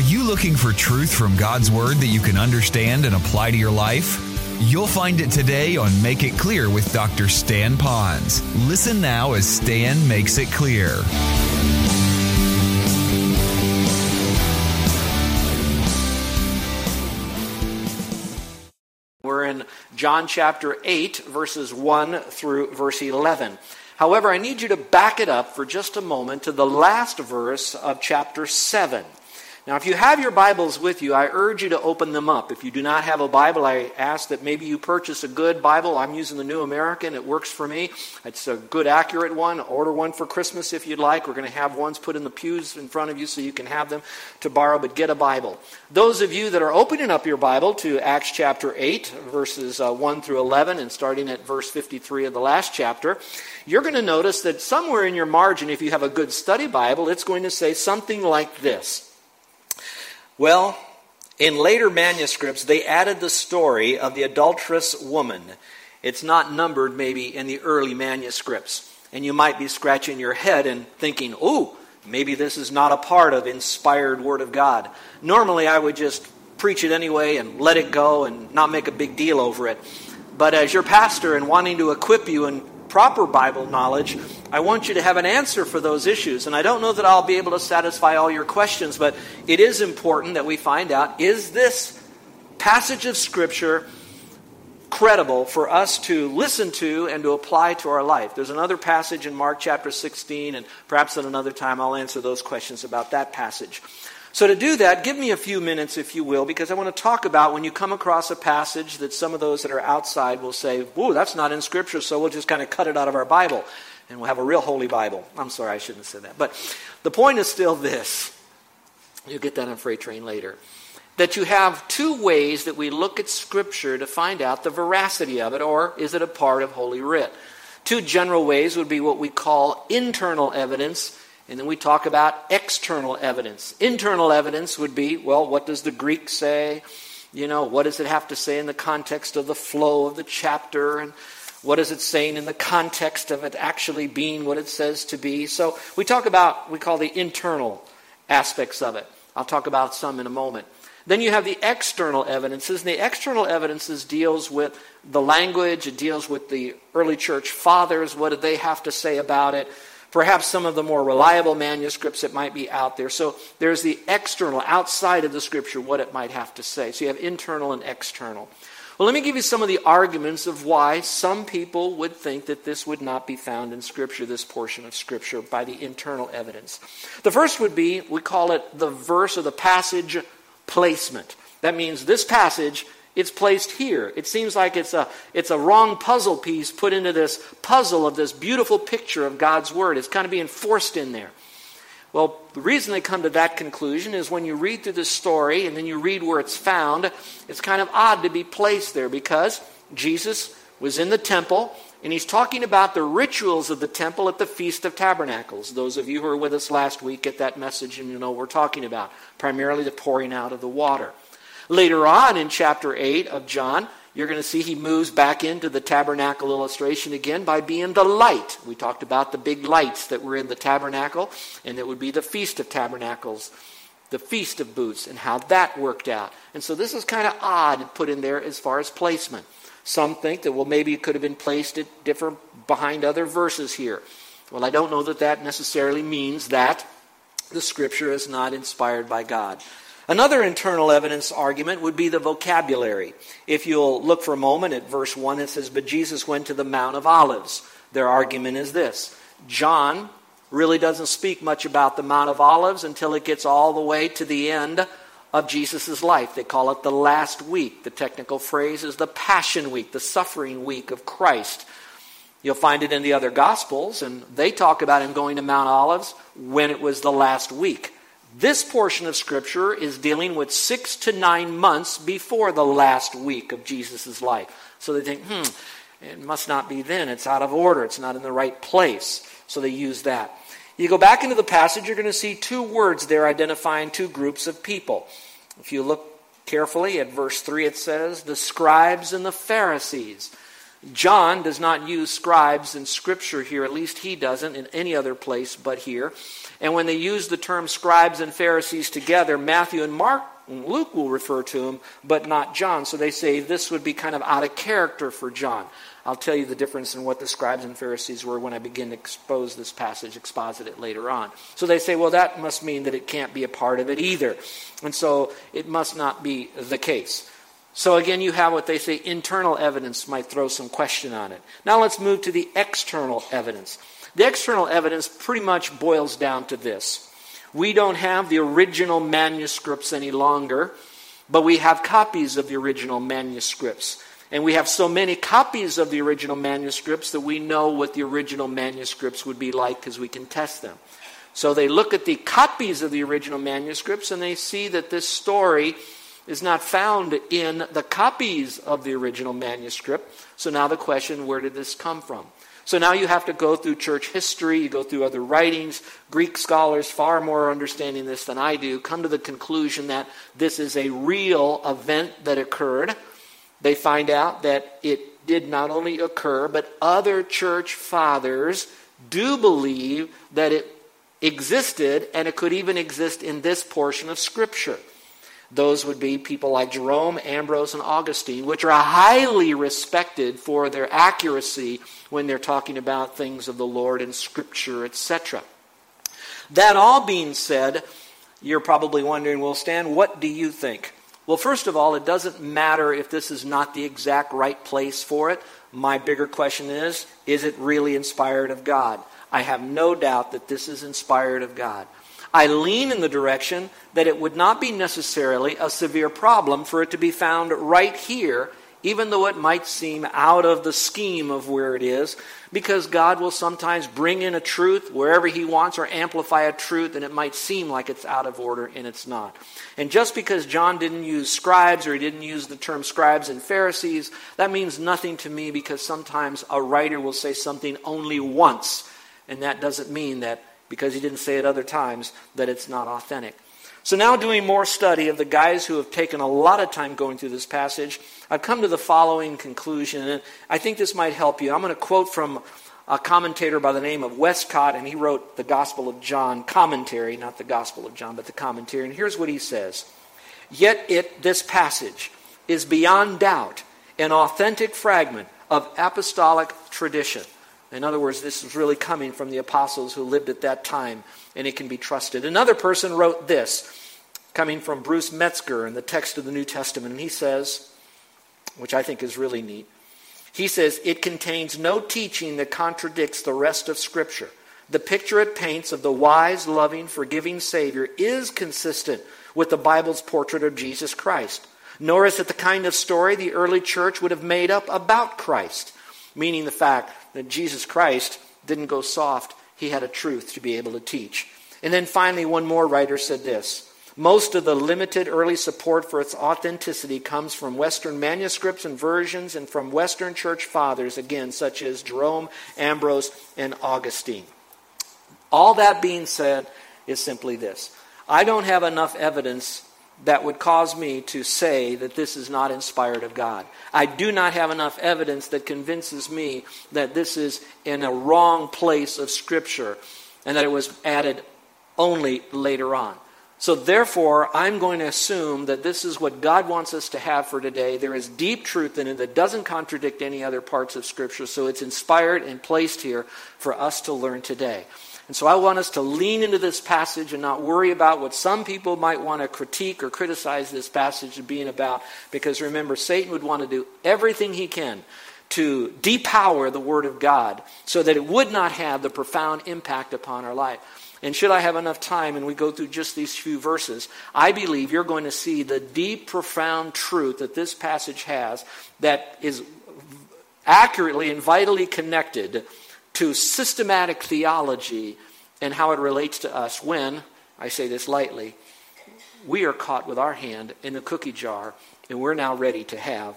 Are you looking for truth from God's Word that you can understand and apply to your life? You'll find it today on Make It Clear with Dr. Stan Ponz. Listen now as Stan makes it clear. We're in John chapter 8, verses 1 through verse 11. However, I need you to back it up for just a moment to the last verse of chapter 7. Now, if you have your Bibles with you, I urge you to open them up. If you do not have a Bible, I ask that maybe you purchase a good Bible. I'm using the New American, it works for me. It's a good, accurate one. Order one for Christmas if you'd like. We're going to have ones put in the pews in front of you so you can have them to borrow, but get a Bible. Those of you that are opening up your Bible to Acts chapter 8, verses uh, 1 through 11, and starting at verse 53 of the last chapter, you're going to notice that somewhere in your margin, if you have a good study Bible, it's going to say something like this. Well, in later manuscripts, they added the story of the adulterous woman. It's not numbered maybe in the early manuscripts. And you might be scratching your head and thinking, oh, maybe this is not a part of inspired Word of God. Normally, I would just preach it anyway and let it go and not make a big deal over it. But as your pastor and wanting to equip you in proper Bible knowledge, I want you to have an answer for those issues. And I don't know that I'll be able to satisfy all your questions, but it is important that we find out is this passage of Scripture credible for us to listen to and to apply to our life? There's another passage in Mark chapter 16, and perhaps at another time I'll answer those questions about that passage. So, to do that, give me a few minutes, if you will, because I want to talk about when you come across a passage that some of those that are outside will say, Ooh, that's not in Scripture, so we'll just kind of cut it out of our Bible and we'll have a real holy Bible. I'm sorry, I shouldn't have said that. But the point is still this you'll get that on freight train later. That you have two ways that we look at Scripture to find out the veracity of it, or is it a part of Holy Writ? Two general ways would be what we call internal evidence and then we talk about external evidence. Internal evidence would be, well, what does the Greek say? You know, what does it have to say in the context of the flow of the chapter? And what is it saying in the context of it actually being what it says to be? So we talk about, we call the internal aspects of it. I'll talk about some in a moment. Then you have the external evidences, and the external evidences deals with the language, it deals with the early church fathers, what did they have to say about it? Perhaps some of the more reliable manuscripts that might be out there. So there's the external, outside of the scripture, what it might have to say. So you have internal and external. Well, let me give you some of the arguments of why some people would think that this would not be found in Scripture, this portion of Scripture, by the internal evidence. The first would be, we call it the verse or the passage placement. That means this passage it's placed here. It seems like it's a, it's a wrong puzzle piece put into this puzzle of this beautiful picture of God's Word. It's kind of being forced in there. Well, the reason they come to that conclusion is when you read through the story and then you read where it's found, it's kind of odd to be placed there because Jesus was in the temple and he's talking about the rituals of the temple at the Feast of Tabernacles. Those of you who were with us last week get that message and you know what we're talking about. Primarily the pouring out of the water. Later on in chapter 8 of John, you're going to see he moves back into the tabernacle illustration again by being the light. We talked about the big lights that were in the tabernacle, and it would be the Feast of Tabernacles, the Feast of Booths, and how that worked out. And so this is kind of odd put in there as far as placement. Some think that, well, maybe it could have been placed at different behind other verses here. Well, I don't know that that necessarily means that the scripture is not inspired by God. Another internal evidence argument would be the vocabulary. If you'll look for a moment at verse 1, it says, But Jesus went to the Mount of Olives. Their argument is this John really doesn't speak much about the Mount of Olives until it gets all the way to the end of Jesus' life. They call it the last week. The technical phrase is the Passion Week, the suffering week of Christ. You'll find it in the other Gospels, and they talk about him going to Mount Olives when it was the last week. This portion of Scripture is dealing with six to nine months before the last week of Jesus' life. So they think, hmm, it must not be then. It's out of order. It's not in the right place. So they use that. You go back into the passage, you're going to see two words there identifying two groups of people. If you look carefully at verse 3, it says, the scribes and the Pharisees. John does not use scribes in Scripture here, at least he doesn't in any other place but here. And when they use the term scribes and Pharisees together, Matthew and Mark and Luke will refer to them, but not John. So they say this would be kind of out of character for John. I'll tell you the difference in what the scribes and Pharisees were when I begin to expose this passage, exposit it later on. So they say, well, that must mean that it can't be a part of it either. And so it must not be the case. So again, you have what they say internal evidence might throw some question on it. Now let's move to the external evidence. The external evidence pretty much boils down to this. We don't have the original manuscripts any longer, but we have copies of the original manuscripts. And we have so many copies of the original manuscripts that we know what the original manuscripts would be like because we can test them. So they look at the copies of the original manuscripts and they see that this story is not found in the copies of the original manuscript. So now the question where did this come from? So now you have to go through church history, you go through other writings. Greek scholars, far more understanding this than I do, come to the conclusion that this is a real event that occurred. They find out that it did not only occur, but other church fathers do believe that it existed and it could even exist in this portion of Scripture. Those would be people like Jerome, Ambrose, and Augustine, which are highly respected for their accuracy when they're talking about things of the Lord and Scripture, etc. That all being said, you're probably wondering, well, Stan, what do you think? Well, first of all, it doesn't matter if this is not the exact right place for it. My bigger question is, is it really inspired of God? I have no doubt that this is inspired of God. I lean in the direction that it would not be necessarily a severe problem for it to be found right here, even though it might seem out of the scheme of where it is, because God will sometimes bring in a truth wherever He wants or amplify a truth, and it might seem like it's out of order, and it's not. And just because John didn't use scribes or he didn't use the term scribes and Pharisees, that means nothing to me because sometimes a writer will say something only once, and that doesn't mean that because he didn't say at other times, that it's not authentic. So, now doing more study of the guys who have taken a lot of time going through this passage, I've come to the following conclusion, and I think this might help you. I'm going to quote from a commentator by the name of Westcott, and he wrote the Gospel of John commentary, not the Gospel of John, but the commentary. And here's what he says Yet it, this passage, is beyond doubt an authentic fragment of apostolic tradition. In other words, this is really coming from the apostles who lived at that time, and it can be trusted. Another person wrote this, coming from Bruce Metzger in the text of the New Testament, and he says, which I think is really neat, he says, It contains no teaching that contradicts the rest of Scripture. The picture it paints of the wise, loving, forgiving Savior is consistent with the Bible's portrait of Jesus Christ. Nor is it the kind of story the early church would have made up about Christ, meaning the fact that Jesus Christ didn't go soft. He had a truth to be able to teach. And then finally, one more writer said this Most of the limited early support for its authenticity comes from Western manuscripts and versions and from Western church fathers, again, such as Jerome, Ambrose, and Augustine. All that being said is simply this I don't have enough evidence that would cause me to say that this is not inspired of God. I do not have enough evidence that convinces me that this is in a wrong place of Scripture and that it was added only later on. So, therefore, I'm going to assume that this is what God wants us to have for today. There is deep truth in it that doesn't contradict any other parts of Scripture, so it's inspired and placed here for us to learn today. And so I want us to lean into this passage and not worry about what some people might want to critique or criticize this passage as being about. Because remember, Satan would want to do everything he can to depower the Word of God so that it would not have the profound impact upon our life. And should I have enough time and we go through just these few verses, I believe you're going to see the deep, profound truth that this passage has that is accurately and vitally connected to systematic theology and how it relates to us when, I say this lightly, we are caught with our hand in the cookie jar and we're now ready to have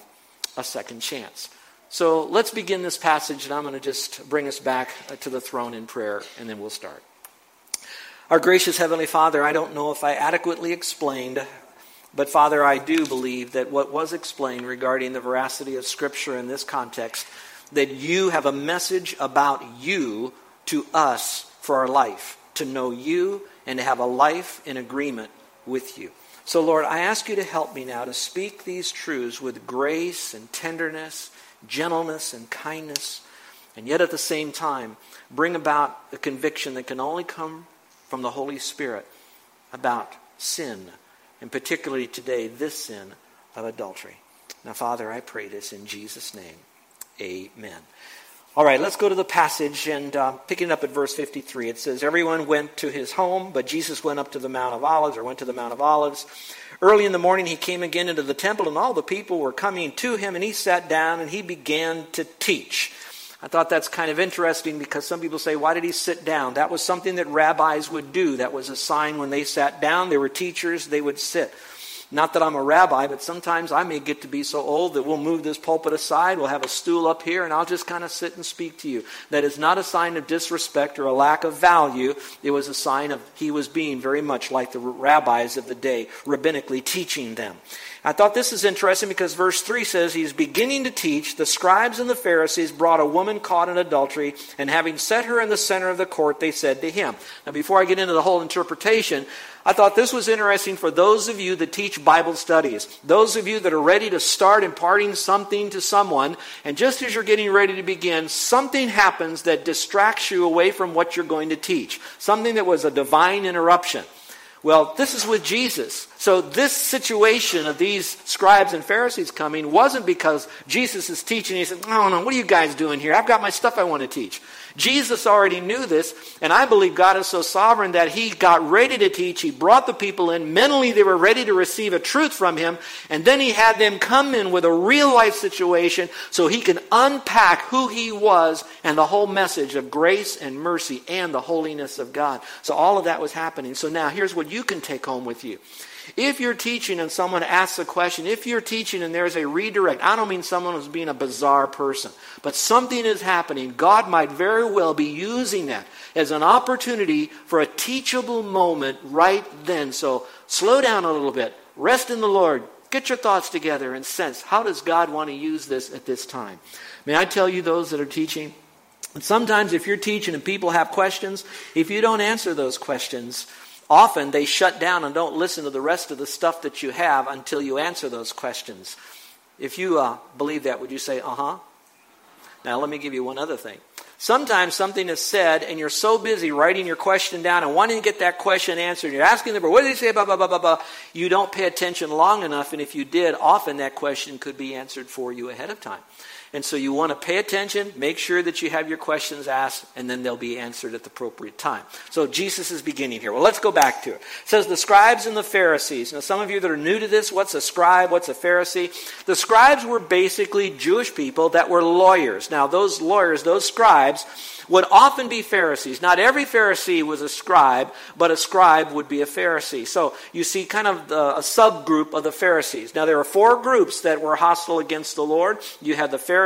a second chance. So let's begin this passage, and I'm going to just bring us back uh, to the throne in prayer, and then we'll start. Our gracious Heavenly Father, I don't know if I adequately explained, but Father, I do believe that what was explained regarding the veracity of Scripture in this context that you have a message about you to us for our life, to know you and to have a life in agreement with you. So, Lord, I ask you to help me now to speak these truths with grace and tenderness, gentleness and kindness, and yet at the same time bring about a conviction that can only come from the Holy Spirit about sin, and particularly today, this sin of adultery. Now, Father, I pray this in Jesus' name. Amen. All right, let's go to the passage and uh, picking up at verse 53. It says, Everyone went to his home, but Jesus went up to the Mount of Olives, or went to the Mount of Olives. Early in the morning, he came again into the temple, and all the people were coming to him, and he sat down and he began to teach. I thought that's kind of interesting because some people say, Why did he sit down? That was something that rabbis would do. That was a sign when they sat down. They were teachers, they would sit. Not that I'm a rabbi, but sometimes I may get to be so old that we'll move this pulpit aside, we'll have a stool up here, and I'll just kind of sit and speak to you. That is not a sign of disrespect or a lack of value. It was a sign of he was being very much like the rabbis of the day, rabbinically teaching them. I thought this is interesting because verse 3 says he's beginning to teach. The scribes and the Pharisees brought a woman caught in adultery, and having set her in the center of the court, they said to him. Now, before I get into the whole interpretation, I thought this was interesting for those of you that teach Bible studies, those of you that are ready to start imparting something to someone, and just as you're getting ready to begin, something happens that distracts you away from what you're going to teach, something that was a divine interruption. Well, this is with Jesus. So, this situation of these scribes and Pharisees coming wasn't because Jesus is teaching. He said, Oh, no, what are you guys doing here? I've got my stuff I want to teach. Jesus already knew this, and I believe God is so sovereign that He got ready to teach. He brought the people in. Mentally, they were ready to receive a truth from Him, and then He had them come in with a real life situation so He can unpack who He was and the whole message of grace and mercy and the holiness of God. So all of that was happening. So now, here's what you can take home with you. If you're teaching and someone asks a question, if you're teaching and there's a redirect, I don't mean someone who's being a bizarre person, but something is happening, God might very well be using that as an opportunity for a teachable moment right then. So slow down a little bit, rest in the Lord, get your thoughts together and sense how does God want to use this at this time. May I tell you, those that are teaching, sometimes if you're teaching and people have questions, if you don't answer those questions, Often they shut down and don't listen to the rest of the stuff that you have until you answer those questions. If you uh, believe that, would you say, uh huh? Now, let me give you one other thing. Sometimes something is said, and you're so busy writing your question down and wanting to get that question answered. You're asking the what did he say? Blah, blah, blah, blah, blah. You don't pay attention long enough, and if you did, often that question could be answered for you ahead of time. And so you want to pay attention, make sure that you have your questions asked, and then they'll be answered at the appropriate time. So Jesus is beginning here. Well, let's go back to it. It says the scribes and the Pharisees. Now, some of you that are new to this, what's a scribe? What's a Pharisee? The scribes were basically Jewish people that were lawyers. Now, those lawyers, those scribes, would often be Pharisees. Not every Pharisee was a scribe, but a scribe would be a Pharisee. So you see kind of the, a subgroup of the Pharisees. Now there are four groups that were hostile against the Lord. You had the Pharisees,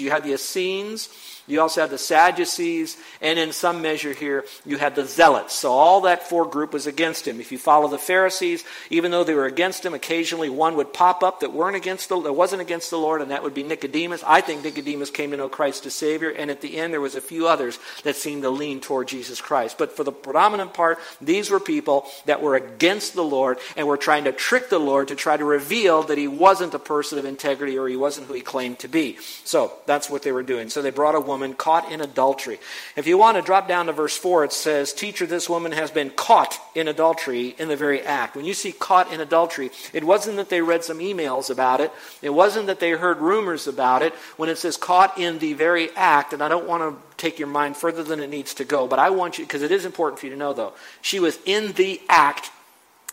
you had the Essenes, you also have the Sadducees, and in some measure here, you had the Zealots. So all that four group was against him. If you follow the Pharisees, even though they were against him, occasionally one would pop up that weren't against the, that wasn't against the Lord, and that would be Nicodemus. I think Nicodemus came to know Christ as Savior, and at the end there was a few others that seemed to lean toward Jesus Christ. But for the predominant part, these were people that were against the Lord and were trying to trick the Lord to try to reveal that he wasn't a person of integrity or he wasn't who he claimed to be. So that's what they were doing. So they brought a woman woman caught in adultery. If you want to drop down to verse 4, it says, Teacher, this woman has been caught in adultery in the very act. When you see caught in adultery, it wasn't that they read some emails about it, it wasn't that they heard rumors about it. When it says caught in the very act, and I don't want to take your mind further than it needs to go, but I want you, because it is important for you to know, though, she was in the act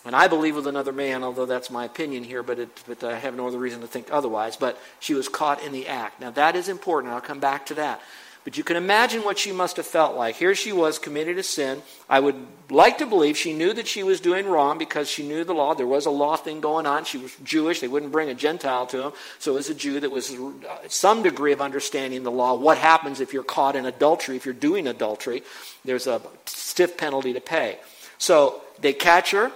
and I believe with another man, although that's my opinion here, but, it, but I have no other reason to think otherwise. But she was caught in the act. Now, that is important. I'll come back to that. But you can imagine what she must have felt like. Here she was, committed a sin. I would like to believe she knew that she was doing wrong because she knew the law. There was a law thing going on. She was Jewish. They wouldn't bring a Gentile to them. So, as a Jew that was uh, some degree of understanding the law, what happens if you're caught in adultery, if you're doing adultery, there's a stiff penalty to pay. So, they catch her.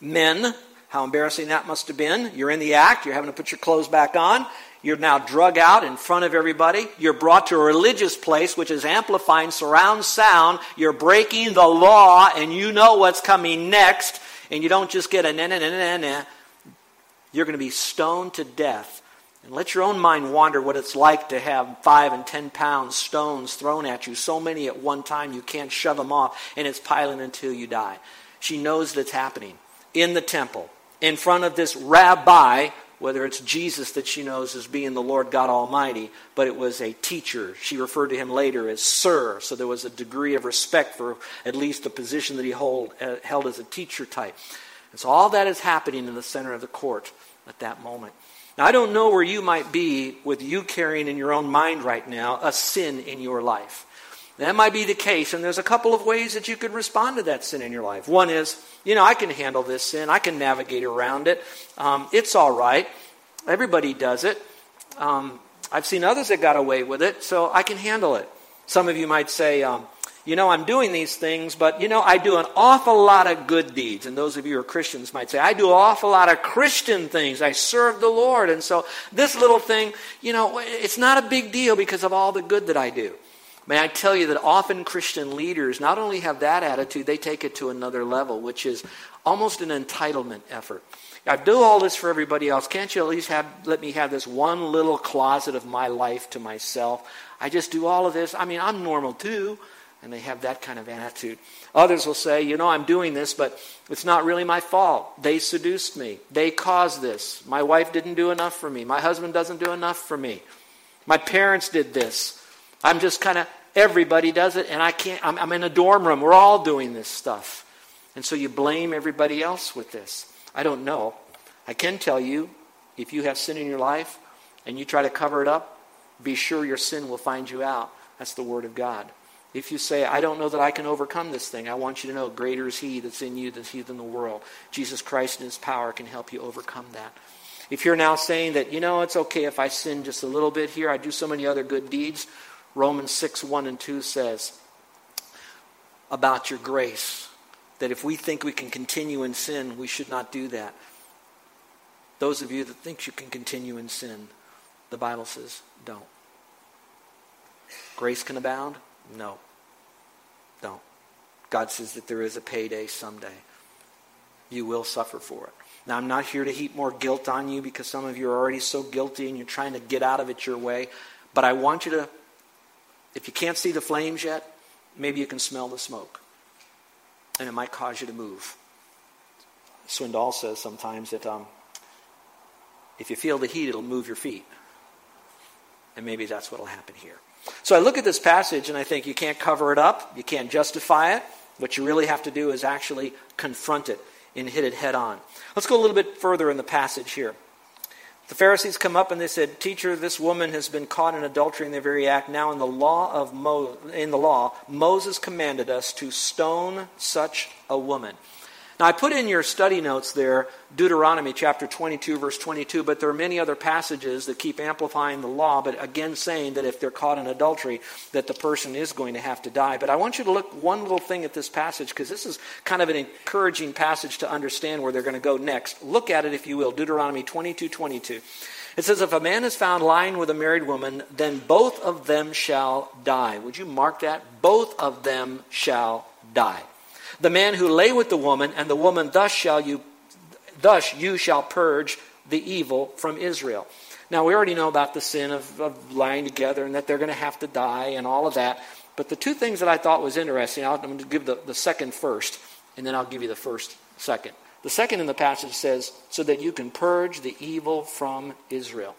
Men, how embarrassing that must have been. You're in the act, you're having to put your clothes back on. You're now drug out in front of everybody. You're brought to a religious place, which is amplifying surround sound. You're breaking the law, and you know what's coming next. And you don't just get a na na na na na. You're going to be stoned to death. And let your own mind wander what it's like to have five and ten pound stones thrown at you, so many at one time you can't shove them off, and it's piling until you die. She knows that's happening in the temple, in front of this rabbi whether it's Jesus that she knows as being the Lord God Almighty, but it was a teacher. She referred to him later as Sir, so there was a degree of respect for at least the position that he hold, uh, held as a teacher type. And so all that is happening in the center of the court at that moment. Now, I don't know where you might be with you carrying in your own mind right now a sin in your life. That might be the case, and there's a couple of ways that you could respond to that sin in your life. One is, you know, I can handle this sin, I can navigate around it. Um, it's all right. Everybody does it. Um, I've seen others that got away with it, so I can handle it. Some of you might say, um, you know, I'm doing these things, but, you know, I do an awful lot of good deeds. And those of you who are Christians might say, I do an awful lot of Christian things. I serve the Lord. And so this little thing, you know, it's not a big deal because of all the good that I do. May I tell you that often Christian leaders not only have that attitude, they take it to another level, which is almost an entitlement effort. I do all this for everybody else. Can't you at least have, let me have this one little closet of my life to myself? I just do all of this. I mean, I'm normal too. And they have that kind of attitude. Others will say, you know, I'm doing this, but it's not really my fault. They seduced me. They caused this. My wife didn't do enough for me. My husband doesn't do enough for me. My parents did this. I'm just kind of, everybody does it, and I can't, I'm, I'm in a dorm room. We're all doing this stuff. And so you blame everybody else with this. I don't know. I can tell you, if you have sin in your life and you try to cover it up, be sure your sin will find you out. That's the Word of God. If you say, I don't know that I can overcome this thing, I want you to know greater is He that's in you than He in the world. Jesus Christ and His power can help you overcome that. If you're now saying that, you know, it's okay if I sin just a little bit here, I do so many other good deeds, Romans 6 1 and 2 says about your grace that if we think we can continue in sin, we should not do that. Those of you that think you can continue in sin, the Bible says, don't. Grace can abound? No. Don't. God says that there is a payday someday. You will suffer for it. Now, I'm not here to heap more guilt on you because some of you are already so guilty and you're trying to get out of it your way. But I want you to if you can't see the flames yet, maybe you can smell the smoke. And it might cause you to move. Swindoll says sometimes that um, if you feel the heat, it'll move your feet. And maybe that's what will happen here. So I look at this passage and I think you can't cover it up, you can't justify it. What you really have to do is actually confront it and hit it head on. Let's go a little bit further in the passage here. The Pharisees come up and they said, "Teacher, this woman has been caught in adultery in the very act. Now, in the law of Mo- in the law, Moses commanded us to stone such a woman." Now, I put in your study notes there Deuteronomy chapter 22, verse 22, but there are many other passages that keep amplifying the law, but again saying that if they're caught in adultery, that the person is going to have to die. But I want you to look one little thing at this passage, because this is kind of an encouraging passage to understand where they're going to go next. Look at it, if you will. Deuteronomy 22, 22. It says, If a man is found lying with a married woman, then both of them shall die. Would you mark that? Both of them shall die. The man who lay with the woman, and the woman, thus shall you, thus you shall purge the evil from Israel. Now, we already know about the sin of, of lying together and that they're going to have to die and all of that. But the two things that I thought was interesting, I'm going to give the, the second first, and then I'll give you the first second. The second in the passage says, so that you can purge the evil from Israel.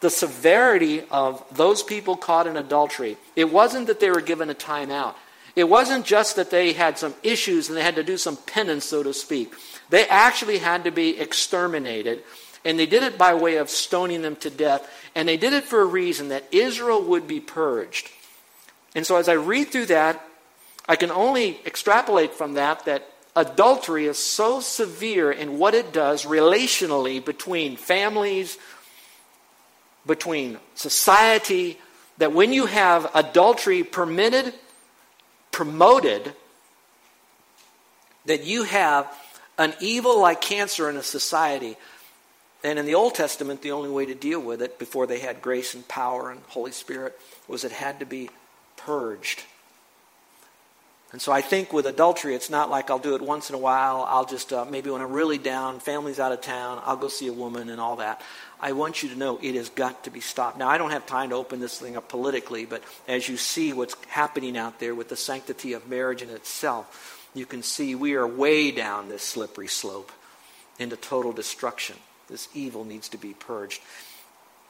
The severity of those people caught in adultery, it wasn't that they were given a time out. It wasn't just that they had some issues and they had to do some penance, so to speak. They actually had to be exterminated. And they did it by way of stoning them to death. And they did it for a reason that Israel would be purged. And so as I read through that, I can only extrapolate from that that adultery is so severe in what it does relationally between families, between society, that when you have adultery permitted, promoted that you have an evil like cancer in a society. And in the Old Testament, the only way to deal with it before they had grace and power and Holy Spirit was it had to be purged. And so I think with adultery, it's not like I'll do it once in a while. I'll just, uh, maybe when I'm really down, family's out of town, I'll go see a woman and all that. I want you to know it has got to be stopped. Now, I don't have time to open this thing up politically, but as you see what's happening out there with the sanctity of marriage in itself, you can see we are way down this slippery slope into total destruction. This evil needs to be purged.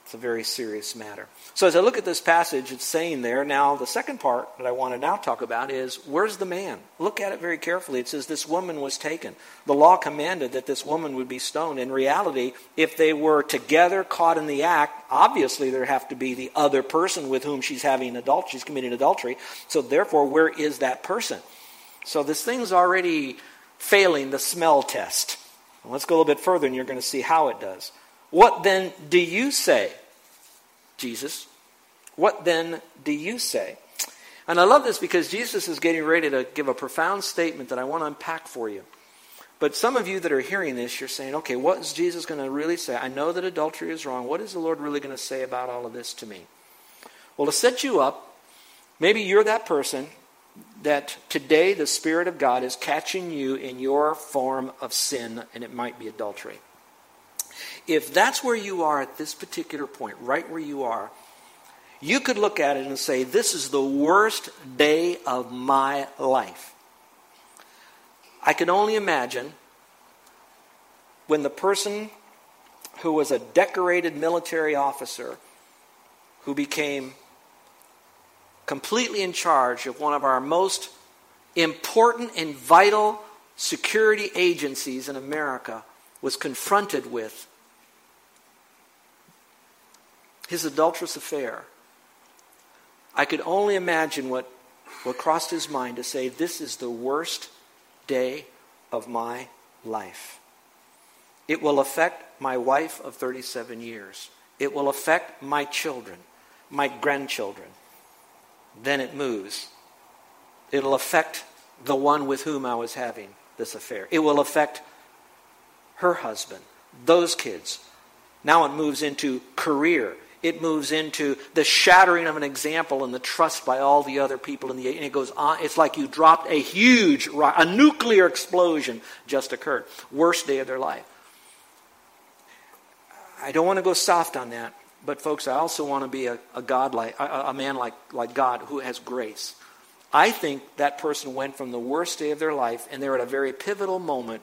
It's a very serious matter. So, as I look at this passage, it's saying there, now the second part that I want to now talk about is where's the man? Look at it very carefully. It says this woman was taken. The law commanded that this woman would be stoned. In reality, if they were together caught in the act, obviously there have to be the other person with whom she's having adultery, she's committing adultery. So, therefore, where is that person? So, this thing's already failing the smell test. Let's go a little bit further, and you're going to see how it does. What then do you say, Jesus? What then do you say? And I love this because Jesus is getting ready to give a profound statement that I want to unpack for you. But some of you that are hearing this, you're saying, okay, what is Jesus going to really say? I know that adultery is wrong. What is the Lord really going to say about all of this to me? Well, to set you up, maybe you're that person that today the Spirit of God is catching you in your form of sin, and it might be adultery. If that's where you are at this particular point, right where you are, you could look at it and say, This is the worst day of my life. I can only imagine when the person who was a decorated military officer who became completely in charge of one of our most important and vital security agencies in America was confronted with his adulterous affair, I could only imagine what, what crossed his mind to say, This is the worst day of my life. It will affect my wife of 37 years. It will affect my children, my grandchildren. Then it moves. It'll affect the one with whom I was having this affair. It will affect her husband, those kids. Now it moves into career it moves into the shattering of an example and the trust by all the other people in the and it goes on it's like you dropped a huge a nuclear explosion just occurred. Worst day of their life. I don't want to go soft on that but folks i also want to be a, a god like a, a man like, like god who has grace. I think that person went from the worst day of their life and they're at a very pivotal moment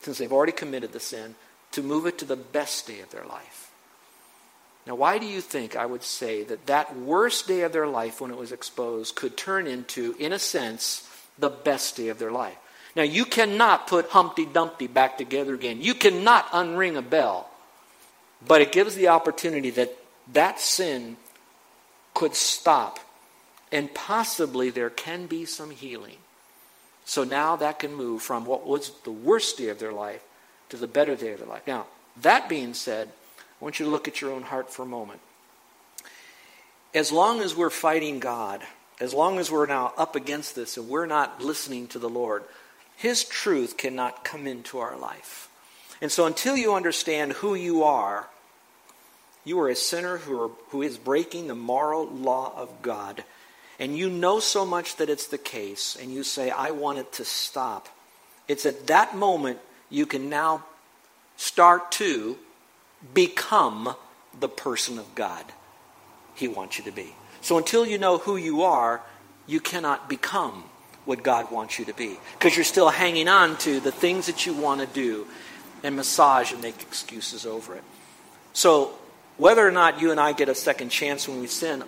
since they've already committed the sin to move it to the best day of their life now, why do you think I would say that that worst day of their life when it was exposed could turn into, in a sense, the best day of their life? Now, you cannot put Humpty Dumpty back together again. You cannot unring a bell. But it gives the opportunity that that sin could stop. And possibly there can be some healing. So now that can move from what was the worst day of their life to the better day of their life. Now, that being said, I want you to look at your own heart for a moment. As long as we're fighting God, as long as we're now up against this and we're not listening to the Lord, His truth cannot come into our life. And so until you understand who you are, you are a sinner who, are, who is breaking the moral law of God. And you know so much that it's the case, and you say, I want it to stop. It's at that moment you can now start to become the person of God He wants you to be. So until you know who you are, you cannot become what God wants you to be because you're still hanging on to the things that you want to do and massage and make excuses over it. So whether or not you and I get a second chance when we sin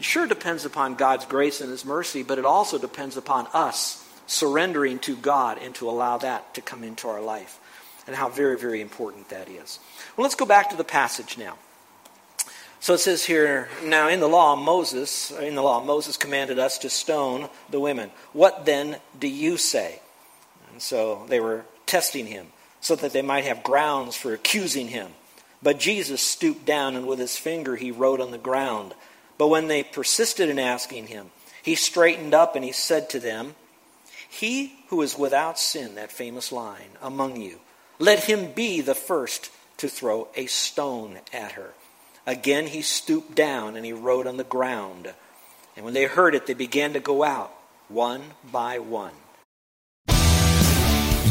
sure depends upon God's grace and His mercy, but it also depends upon us surrendering to God and to allow that to come into our life and how very, very important that is. Well, let's go back to the passage now. So it says here, now in the law, Moses, in the law, Moses commanded us to stone the women. What then do you say? And so they were testing him so that they might have grounds for accusing him. But Jesus stooped down and with his finger he wrote on the ground. But when they persisted in asking him, he straightened up and he said to them, He who is without sin, that famous line, among you, let him be the first to throw a stone at her. Again he stooped down and he wrote on the ground. And when they heard it, they began to go out, one by one.